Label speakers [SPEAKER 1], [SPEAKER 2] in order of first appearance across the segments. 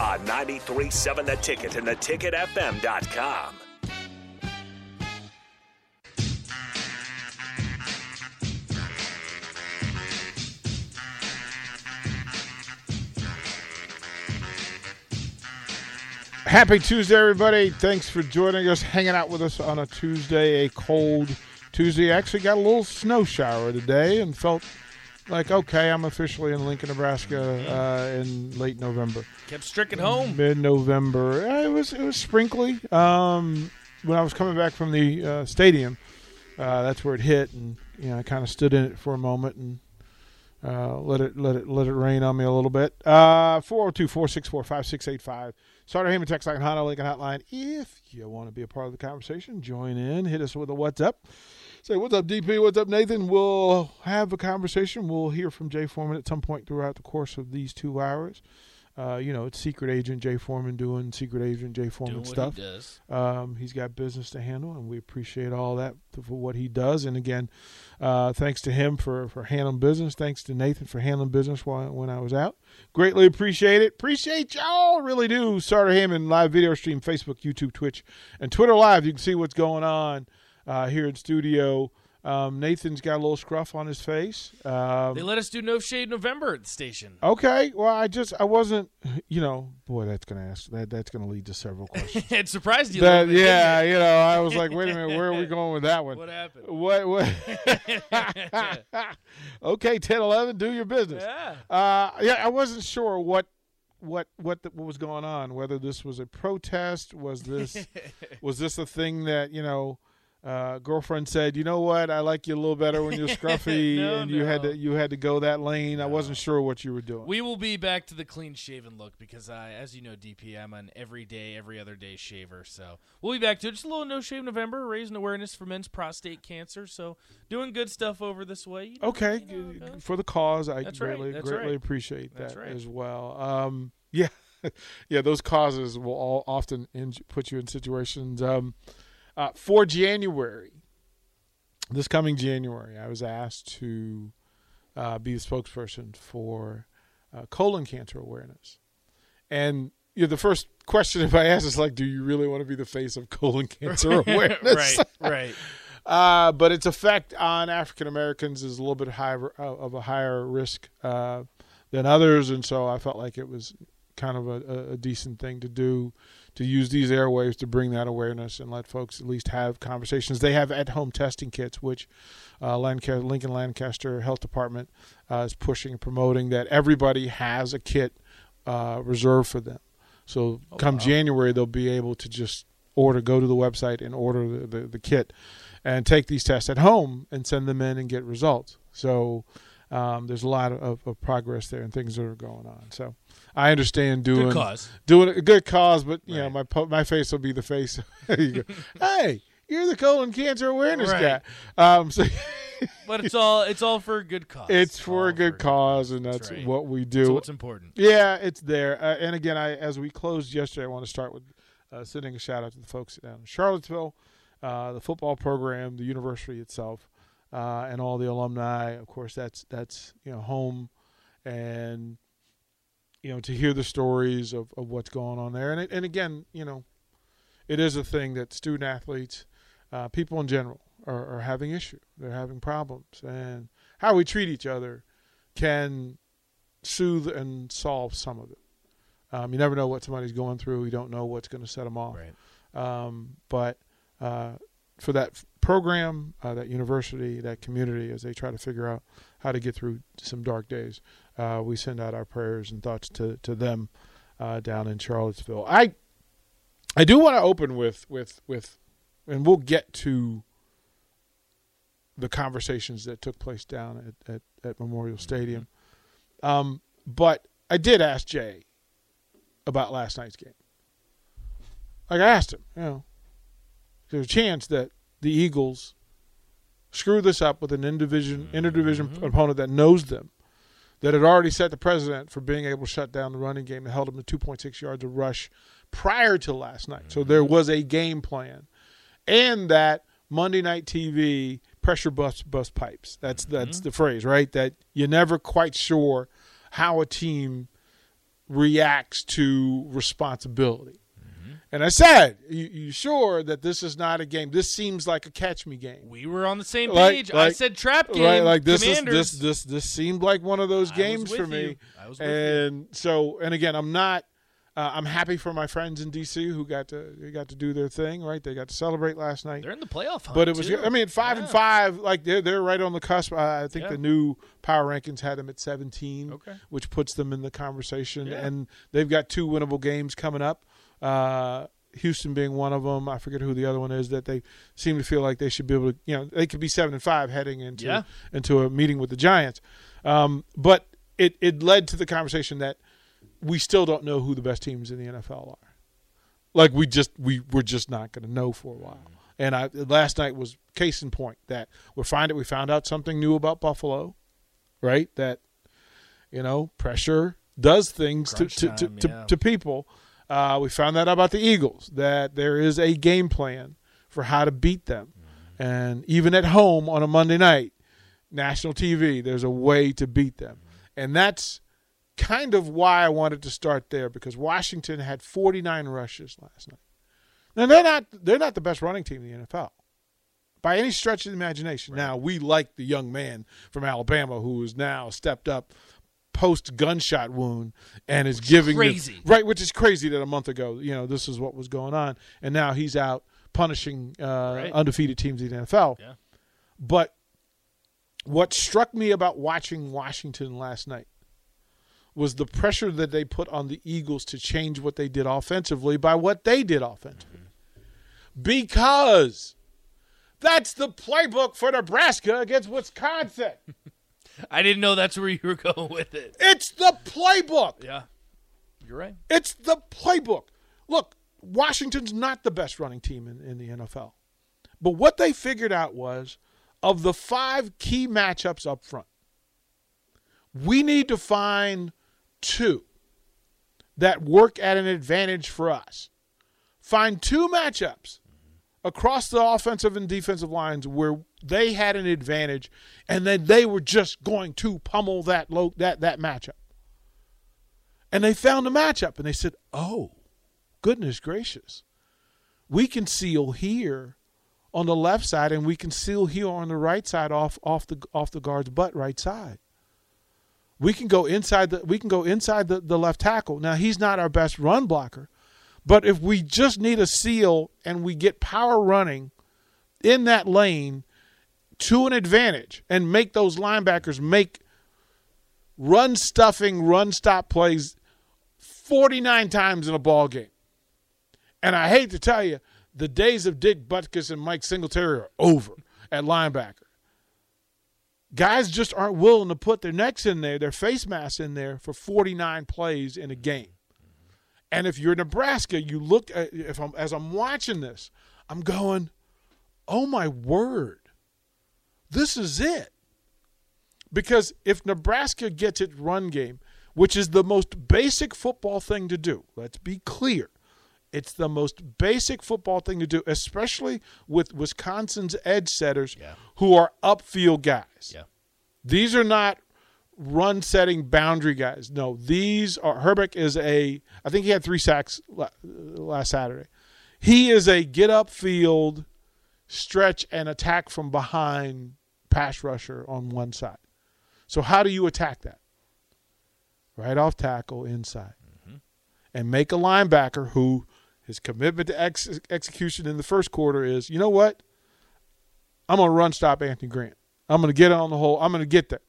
[SPEAKER 1] On 93.7 The Ticket and theticketfm.com.
[SPEAKER 2] Happy Tuesday, everybody. Thanks for joining us, hanging out with us on a Tuesday, a cold Tuesday. Actually, got a little snow shower today and felt like, okay, I'm officially in Lincoln, Nebraska uh, in late November.
[SPEAKER 3] Kept stricken home.
[SPEAKER 2] Mid November. It was, it was sprinkly. Um, when I was coming back from the uh, stadium, uh, that's where it hit. And, you know, I kind of stood in it for a moment and uh, let it let it let it rain on me a little bit. Uh 402-464-5685. Starter Heyman text line Honda Lincoln Hotline. If you want to be a part of the conversation, join in. Hit us with a what's up. Say what's up, DP. What's up, Nathan? We'll have a conversation. We'll hear from Jay Foreman at some point throughout the course of these two hours. Uh, you know, it's Secret Agent Jay Foreman doing Secret Agent Jay Foreman stuff.
[SPEAKER 3] he does.
[SPEAKER 2] Um, he's got business to handle, and we appreciate all that for what he does. And again, uh, thanks to him for, for handling business. Thanks to Nathan for handling business while when I was out. Greatly appreciate it. Appreciate y'all. Really do. Starter Hammond live video stream, Facebook, YouTube, Twitch, and Twitter Live. You can see what's going on uh, here in studio. Um, Nathan's got a little scruff on his face. Um,
[SPEAKER 3] They let us do No Shave November at the station.
[SPEAKER 2] okay. Well, I just I wasn't. You know, boy, that's gonna ask that. That's gonna lead to several questions.
[SPEAKER 3] it surprised you
[SPEAKER 2] That,
[SPEAKER 3] little bit.
[SPEAKER 2] yeah, you know, I was like, wait a minute, where are we going with that one?
[SPEAKER 3] What happened?
[SPEAKER 2] What? what? okay, 10, 11, do your business.
[SPEAKER 3] yeah.
[SPEAKER 2] Uh, yeah, I wasn't sure what what what the, what was going on. Whether this was a protest, was this was this a thing that you know. Uh, girlfriend said, "You know what? I like you a little better when you're scruffy,
[SPEAKER 3] No,
[SPEAKER 2] and you had to you had to go that lane. I wasn't sure what you were doing.
[SPEAKER 3] We will be back to the clean shaven look because, I, as you know, DP, I'm an every day, every other day shaver. So we'll be back to it. Just a little No Shave November, raising awareness for men's prostate cancer. So doing good stuff over this way. You know,
[SPEAKER 2] Okay,
[SPEAKER 3] you know,
[SPEAKER 2] for the cause, I
[SPEAKER 3] That's
[SPEAKER 2] greatly
[SPEAKER 3] that's
[SPEAKER 2] greatly
[SPEAKER 3] right.
[SPEAKER 2] appreciate that
[SPEAKER 3] right.
[SPEAKER 2] as well. Um, yeah, yeah, those causes will all often in, put you in situations. Um, uh, for January, this coming January, I was asked to uh, be the spokesperson for uh, colon cancer awareness, and you know, the first question if I ask is like, "Do you really want to be the face of colon cancer awareness?"
[SPEAKER 3] right, right.
[SPEAKER 2] Uh, but its effect on African Americans is a little bit higher uh, of a higher risk uh, than others, and so I felt like it was kind of a, a- decent thing to do to use these airwaves to bring that awareness and let folks at least have conversations. They have at-home testing kits, which uh, Lancaster, Lincoln Lancaster Health Department uh, is pushing and promoting that everybody has a kit uh, reserved for them. So come January, they'll be able to just order, go to the website and order the, the, the kit and take these tests at home and send them in and get results. So um, there's a lot of, of progress there and things that are going on. So I understand doing
[SPEAKER 3] Good cause.
[SPEAKER 2] doing a good cause, but you know my my face will be the face. you go, hey, you're the colon cancer awareness
[SPEAKER 3] Right.
[SPEAKER 2] guy. Um, so
[SPEAKER 3] But it's all it's all for a good cause.
[SPEAKER 2] it's for a good cause, and that's,
[SPEAKER 3] right.
[SPEAKER 2] what we
[SPEAKER 3] That's
[SPEAKER 2] do.
[SPEAKER 3] what's important.
[SPEAKER 2] Yeah, it's there. Uh, and again, I as we closed yesterday, I want to start with uh, sending a shout out to the folks down in Charlottesville, uh, the football program, the university itself, uh, and all the alumni. Of course, that's that's you know home, and you know to hear the stories of, of what's going on there. And it, and again, you know, it is a thing that student athletes, uh, people in general, are, are having issue. They're having problems, and how we treat each other can soothe and solve some of it. Um, you never know what somebody's going through. You don't know what's going to set them off.
[SPEAKER 3] Right.
[SPEAKER 2] Um, but uh, for that program, uh, that university, that community, as they try to figure out how to get through some dark days, uh, we send out our prayers and thoughts to to them uh, down in Charlottesville. I I do want to open with with with, and we'll get to the conversations that took place down at at, at Memorial Stadium. Um, but I did ask Jay about last night's game. like I asked him, you know, there's a chance that the Eagles screw this up with an indivision mm-hmm. interdivision opponent that knows them, that had already set the precedent for being able to shut down the running game and held them to 2.6 yards of rush prior to last night. So there mm-hmm. was a game plan, and that Monday Night TV pressure bust bust pipes. That's mm-hmm. that's the phrase, right? That you're never quite sure how a team reacts to responsibility. And I said, you, "You sure that this is not a game? This seems like a catch me game."
[SPEAKER 3] We were on the same
[SPEAKER 2] Like-
[SPEAKER 3] page. I said trap game.
[SPEAKER 2] right like this
[SPEAKER 3] Commanders.
[SPEAKER 2] is this this this seemed like one of those
[SPEAKER 3] I was
[SPEAKER 2] games
[SPEAKER 3] with
[SPEAKER 2] for me
[SPEAKER 3] you. I was with you.
[SPEAKER 2] and so and again i'm not uh, i'm happy for my friends in dc who got to they got to do their thing right they got to celebrate last night
[SPEAKER 3] They're in the playoff hunt.
[SPEAKER 2] but it was
[SPEAKER 3] too.
[SPEAKER 2] i mean five and five like they're they're right on the cusp uh, i think
[SPEAKER 3] Yeah.
[SPEAKER 2] the new power rankings had them at 17
[SPEAKER 3] Okay.
[SPEAKER 2] which puts them in the conversation
[SPEAKER 3] Yeah.
[SPEAKER 2] and they've got two winnable games coming up uh Houston being one of them, I forget who the other one is. That they seem to feel like they should be able to, you know, they could be seven and five heading into
[SPEAKER 3] Yeah.
[SPEAKER 2] into a meeting with the Giants. Um, but it it led to the conversation that we still don't know who the best teams in the NFL are. Like we just we we're just not going to know for a while. And I last night was case in point that we find it we found out something new about Buffalo, right? That you know pressure does things to
[SPEAKER 3] Crunch
[SPEAKER 2] to, to,
[SPEAKER 3] time,
[SPEAKER 2] to,
[SPEAKER 3] yeah.
[SPEAKER 2] to people. Uh, we found that out about the Eagles that there is a game plan for how to beat them,
[SPEAKER 3] Mm-hmm.
[SPEAKER 2] and even at home on a Monday night, national TV, there's a way to beat them, and that's kind of why I wanted to start there because Washington had 49 rushes last night. Now they're not they're not the best running team in the NFL by any stretch of the imagination. Now we like the young man from Alabama who is now stepped up post gunshot wound and is giving them-
[SPEAKER 3] crazy.
[SPEAKER 2] right, which is crazy that a month ago you know this is what was going on, and now he's out punishing uh,
[SPEAKER 3] Right.
[SPEAKER 2] undefeated teams in the NFL.
[SPEAKER 3] Yeah.
[SPEAKER 2] But what struck me about watching Washington last night was the pressure that they put on the Eagles to change what they did offensively by what they did offensively. Because that's the playbook for Nebraska against Wisconsin.
[SPEAKER 3] I didn't know that's where you were going with it.
[SPEAKER 2] It's the playbook.
[SPEAKER 3] Yeah, you're right.
[SPEAKER 2] It's the playbook. Look, Washington's not the best running team in, in the NFL. But what they figured out was of the five key matchups up front, we need to find two that work at an advantage for us. Find two matchups across the offensive and defensive lines where they had an advantage and then they were just going to pummel that that that matchup. And they found a matchup and they said, "Oh, goodness gracious. We can seal here on the left side and we can seal here on the right side off off the off the guard's butt right side. We can go inside the we can go inside the, the left tackle. Now he's not our best run blocker, but if we just need a seal and we get power running in that lane to an advantage and make those linebackers make run stuffing, run stop plays 49 times in a ball game. And I hate to tell you, the days of Dick Butkus and Mike Singletary are over at linebacker. Guys just aren't willing to put their necks in there, their face masks in there for 49 plays in a game. And if you're Nebraska, you look at if I'm as I'm watching this, I'm going, "Oh my word. This is it." Because if Nebraska gets its run game, which is the most basic football thing to do, let's be clear. It's the most basic football thing to do, especially with Wisconsin's edge setters
[SPEAKER 3] Yeah.
[SPEAKER 2] who are upfield guys.
[SPEAKER 3] Yeah.
[SPEAKER 2] These are not run setting boundary guys. No, these are Herbig is a I think he had 3 sacks last Saturday. He is a get up field stretch and attack from behind pass rusher on one side. So how do you attack that? Right off tackle inside. Mm-hmm. And make a linebacker who his commitment to ex- execution in the first quarter is, you know what? I'm going to run stop Anthony Grant. I'm going to get on the hole. I'm going to get there.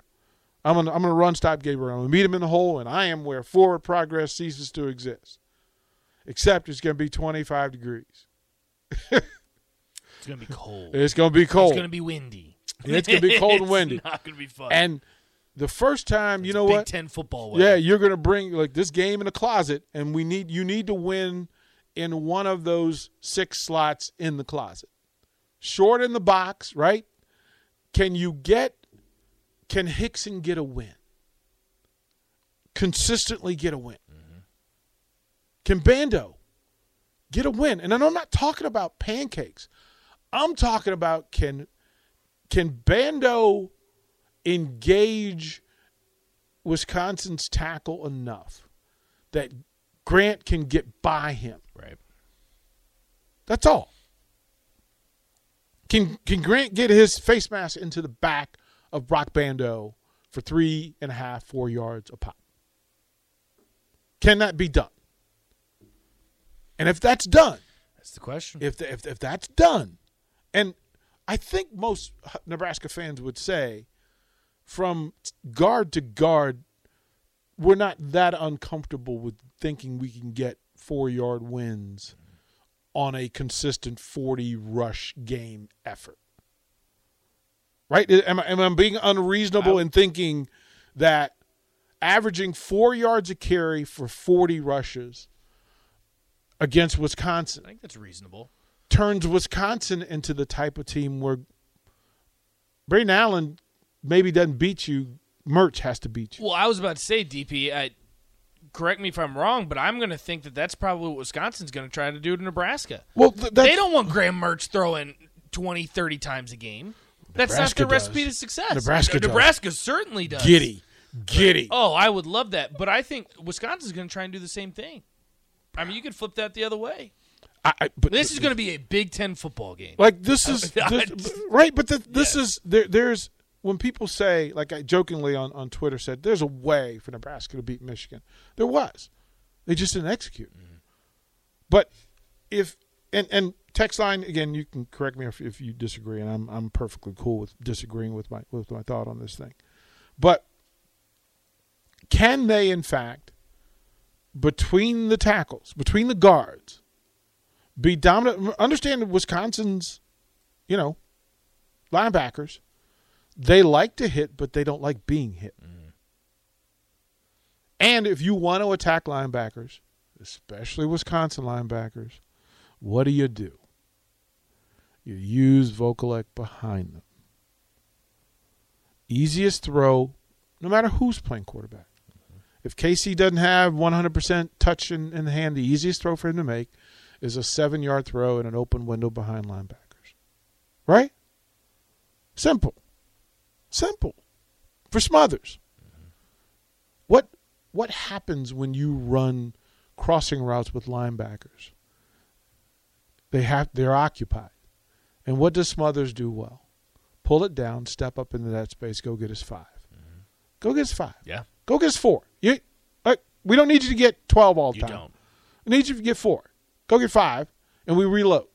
[SPEAKER 2] I'm to I'm to run stop Gabriel. I'm to meet him in the hole, and I am where forward progress ceases to exist. Except it's going to be 25 degrees.
[SPEAKER 3] It's gonna be cold.
[SPEAKER 2] It's going to be cold.
[SPEAKER 3] It's gonna be windy.
[SPEAKER 2] It's gonna be cold and windy. It's.
[SPEAKER 3] Not gonna be fun.
[SPEAKER 2] and the first time, you know
[SPEAKER 3] Big
[SPEAKER 2] what?
[SPEAKER 3] Ten football. Weather.
[SPEAKER 2] Yeah, you're going to bring like this game in a closet, and we need you need to win in one of those six slots in the closet. Short in the box, right? Can you get can Hixson get a win? Consistently get a win. Mm-hmm. Can Bando get a win? And I'm not talking about pancakes. I'm talking about can can Bando engage Wisconsin's tackle enough that Grant can get by him.
[SPEAKER 3] Right.
[SPEAKER 2] That's all. Can can Grant get his face mask into the back of Brock Bando for three and a half, four yards a pop? Can that be done? And if that's done,
[SPEAKER 3] That's the question.
[SPEAKER 2] if if if that's done, and I think most Nebraska fans would say, from guard to guard, we're not that uncomfortable with thinking we can get four yard wins on a consistent forty rush game effort. Right? Am I, am I being unreasonable in thinking that averaging four yards a carry for forty rushes against Wisconsin
[SPEAKER 3] I think that's reasonable.
[SPEAKER 2] turns Wisconsin into the type of team where Braelon Allen maybe doesn't beat you. Mertz has to beat you.
[SPEAKER 3] Well, I was about to say, DP, I, correct me if I'm wrong, but I'm going to think that that's probably what Wisconsin's going to try to do to Nebraska.
[SPEAKER 2] Well, th-
[SPEAKER 3] They don't want Graham Mertz throwing 20, 30 times a game. That's
[SPEAKER 2] Nebraska
[SPEAKER 3] not the recipe
[SPEAKER 2] does.
[SPEAKER 3] to success.
[SPEAKER 2] Nebraska does.
[SPEAKER 3] Nebraska certainly does.
[SPEAKER 2] giddy, giddy.
[SPEAKER 3] Oh, I would love that. But I think Wisconsin's going to try and do the same thing. I mean, you could flip that the other way.
[SPEAKER 2] I, I, but
[SPEAKER 3] This is going to be a Big Ten football game.
[SPEAKER 2] like this is
[SPEAKER 3] I
[SPEAKER 2] this,
[SPEAKER 3] just-
[SPEAKER 2] right, but the, this is there. There's when people say like I jokingly on on Twitter said there's a way for Nebraska to beat Michigan. There was, they just didn't execute. Mm-hmm. But if and and text line again, you can correct me if, if you disagree, and I'm I'm perfectly cool with disagreeing with my with my thought on this thing. But can they in fact between the tackles, between the guards, be dominant? Understand that Wisconsin's, you know, linebackers, they like to hit, but they don't like being hit. Mm-hmm. And if you want to attack linebackers, especially Wisconsin linebackers, what do you do? You use Vokolek behind them. Easiest throw, no matter who's playing quarterback. If Casey doesn't have 100% touch in, in the hand, the easiest throw for him to make is a seven yard throw in an open window behind linebackers. Right? Simple. Simple. For Smothers. What what happens when you run crossing routes with linebackers? They have they're occupied. And what does Smothers do well? Pull it down, step up into that space, go get his 5 Go get his five.
[SPEAKER 3] Yeah.
[SPEAKER 2] Go get his four. You, uh, we don't need you to get twelve all the
[SPEAKER 3] You
[SPEAKER 2] time.
[SPEAKER 3] don't.
[SPEAKER 2] We need you to get four. Go get five, and we reload.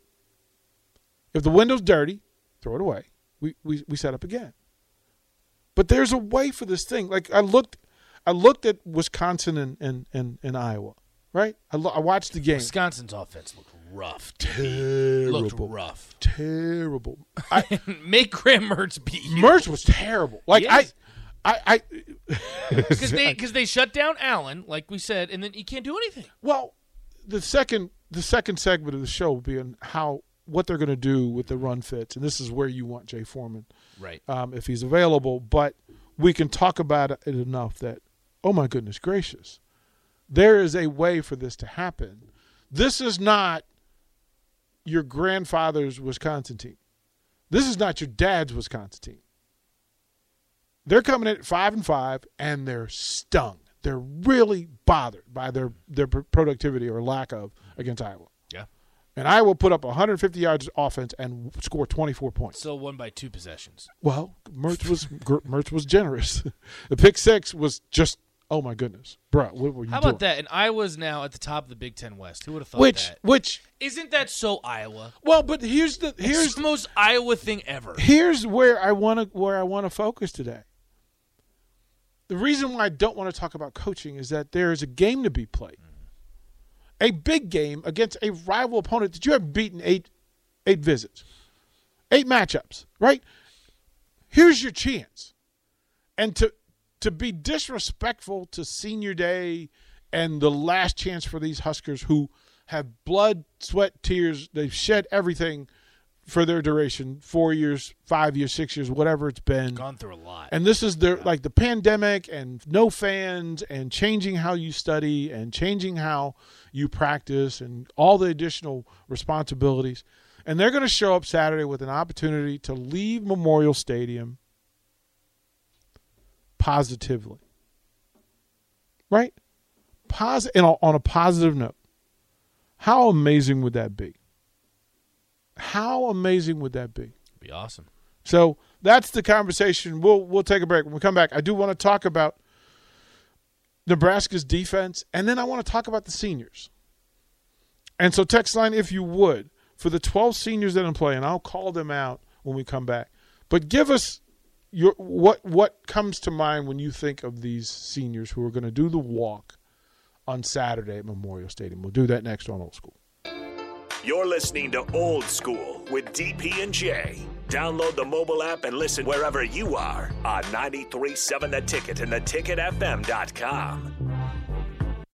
[SPEAKER 2] If the window's dirty, throw it away. We we we set up again. But there's a way for this thing. Like I looked, I looked at Wisconsin and and and, and Iowa. Right. I, lo- I watched the game.
[SPEAKER 3] Wisconsin's offense looked rough.
[SPEAKER 2] Terrible.
[SPEAKER 3] Looked rough.
[SPEAKER 2] Terrible. I,
[SPEAKER 3] Make Graham Mertz beat you.
[SPEAKER 2] Mertz was terrible. Like
[SPEAKER 3] Yes.
[SPEAKER 2] I, I, I.
[SPEAKER 3] Because they, cause they shut down Allen, like we said, and then he can't do anything.
[SPEAKER 2] Well, the second the second segment of the show will be on how what they're going to do with the run fits, and this is where you want Jay Foreman
[SPEAKER 3] Right.
[SPEAKER 2] um, if he's available. But we can talk about it enough that oh my goodness gracious, there is a way for this to happen. This is not your grandfather's Wisconsin team. This is not your dad's Wisconsin team. They're coming in at five and five, and they're stung. They're really bothered by their their productivity or lack of against Iowa.
[SPEAKER 3] Yeah.
[SPEAKER 2] And Iowa put up 150 yards of offense and score 24 points.
[SPEAKER 3] Still won by two possessions.
[SPEAKER 2] Well, Mertz was Mertz was generous. the pick six was just oh my goodness, bro. What were you
[SPEAKER 3] How
[SPEAKER 2] doing?
[SPEAKER 3] about that? And Iowa's now at the top of the Big Ten West. Who would have thought
[SPEAKER 2] Which
[SPEAKER 3] that?
[SPEAKER 2] which
[SPEAKER 3] Isn't that so Iowa?
[SPEAKER 2] well, but here's the
[SPEAKER 3] Here's
[SPEAKER 2] here's
[SPEAKER 3] the most Iowa thing ever.
[SPEAKER 2] here's where I want to where I want to focus today. The reason why I don't want to talk about coaching is that there is a game to be played. A big game against a rival opponent that you have beaten eight eight visits. Eight matchups, right? Here's your chance. And to to be disrespectful to senior day and the last chance for these Huskers who have blood, sweat, tears. They've shed everything for their duration four years, five years, six years, whatever it's been.
[SPEAKER 3] Gone through a lot.
[SPEAKER 2] And this is their like the pandemic and no fans and changing how you study and changing how you practice and all the additional responsibilities. And they're going to show up Saturday with an opportunity to leave Memorial Stadium positively. Right? Posi- and on a positive note. How amazing would that be? How amazing would that be?
[SPEAKER 3] be awesome.
[SPEAKER 2] So that's the conversation. We'll we'll take a break. When we come back, I do want to talk about Nebraska's defense, and then I want to talk about the seniors. And so text line, if you would, for the 12 seniors that are in play, and I'll call them out when we come back. But give us your what what comes to mind when you think of these seniors who are going to do the walk on Saturday at Memorial Stadium. We'll do that next on Old School.
[SPEAKER 1] You're listening to Old School with DP and J. Download the mobile app and listen wherever you are on 937 The Ticket and theticketfm.com.